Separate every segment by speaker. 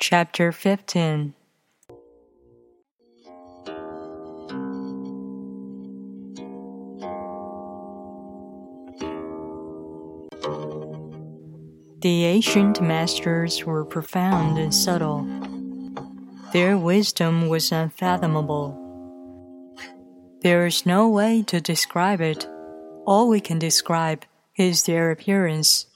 Speaker 1: Chapter 15 The ancient masters were profound and subtle. Their wisdom was unfathomable. There is no way to describe it. All we can describe is their appearance.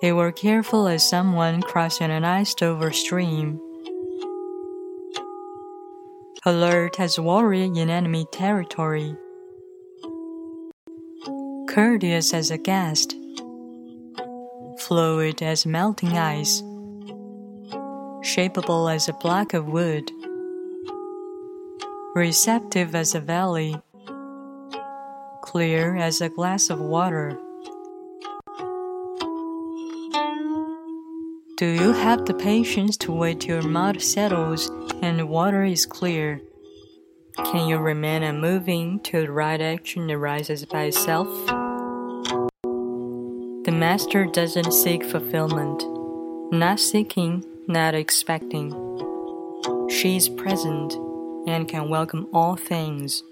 Speaker 1: They were careful as someone crossing an iced over stream, alert as warrior in enemy territory. Courteous as a guest, fluid as melting ice, shapeable as a block of wood, receptive as a valley, clear as a glass of water. Do you have the patience to wait till mud settles and water is clear? Can you remain unmoving till the right action arises by itself? The Master doesn't seek fulfillment, not seeking, not expecting. She is present and can welcome all things.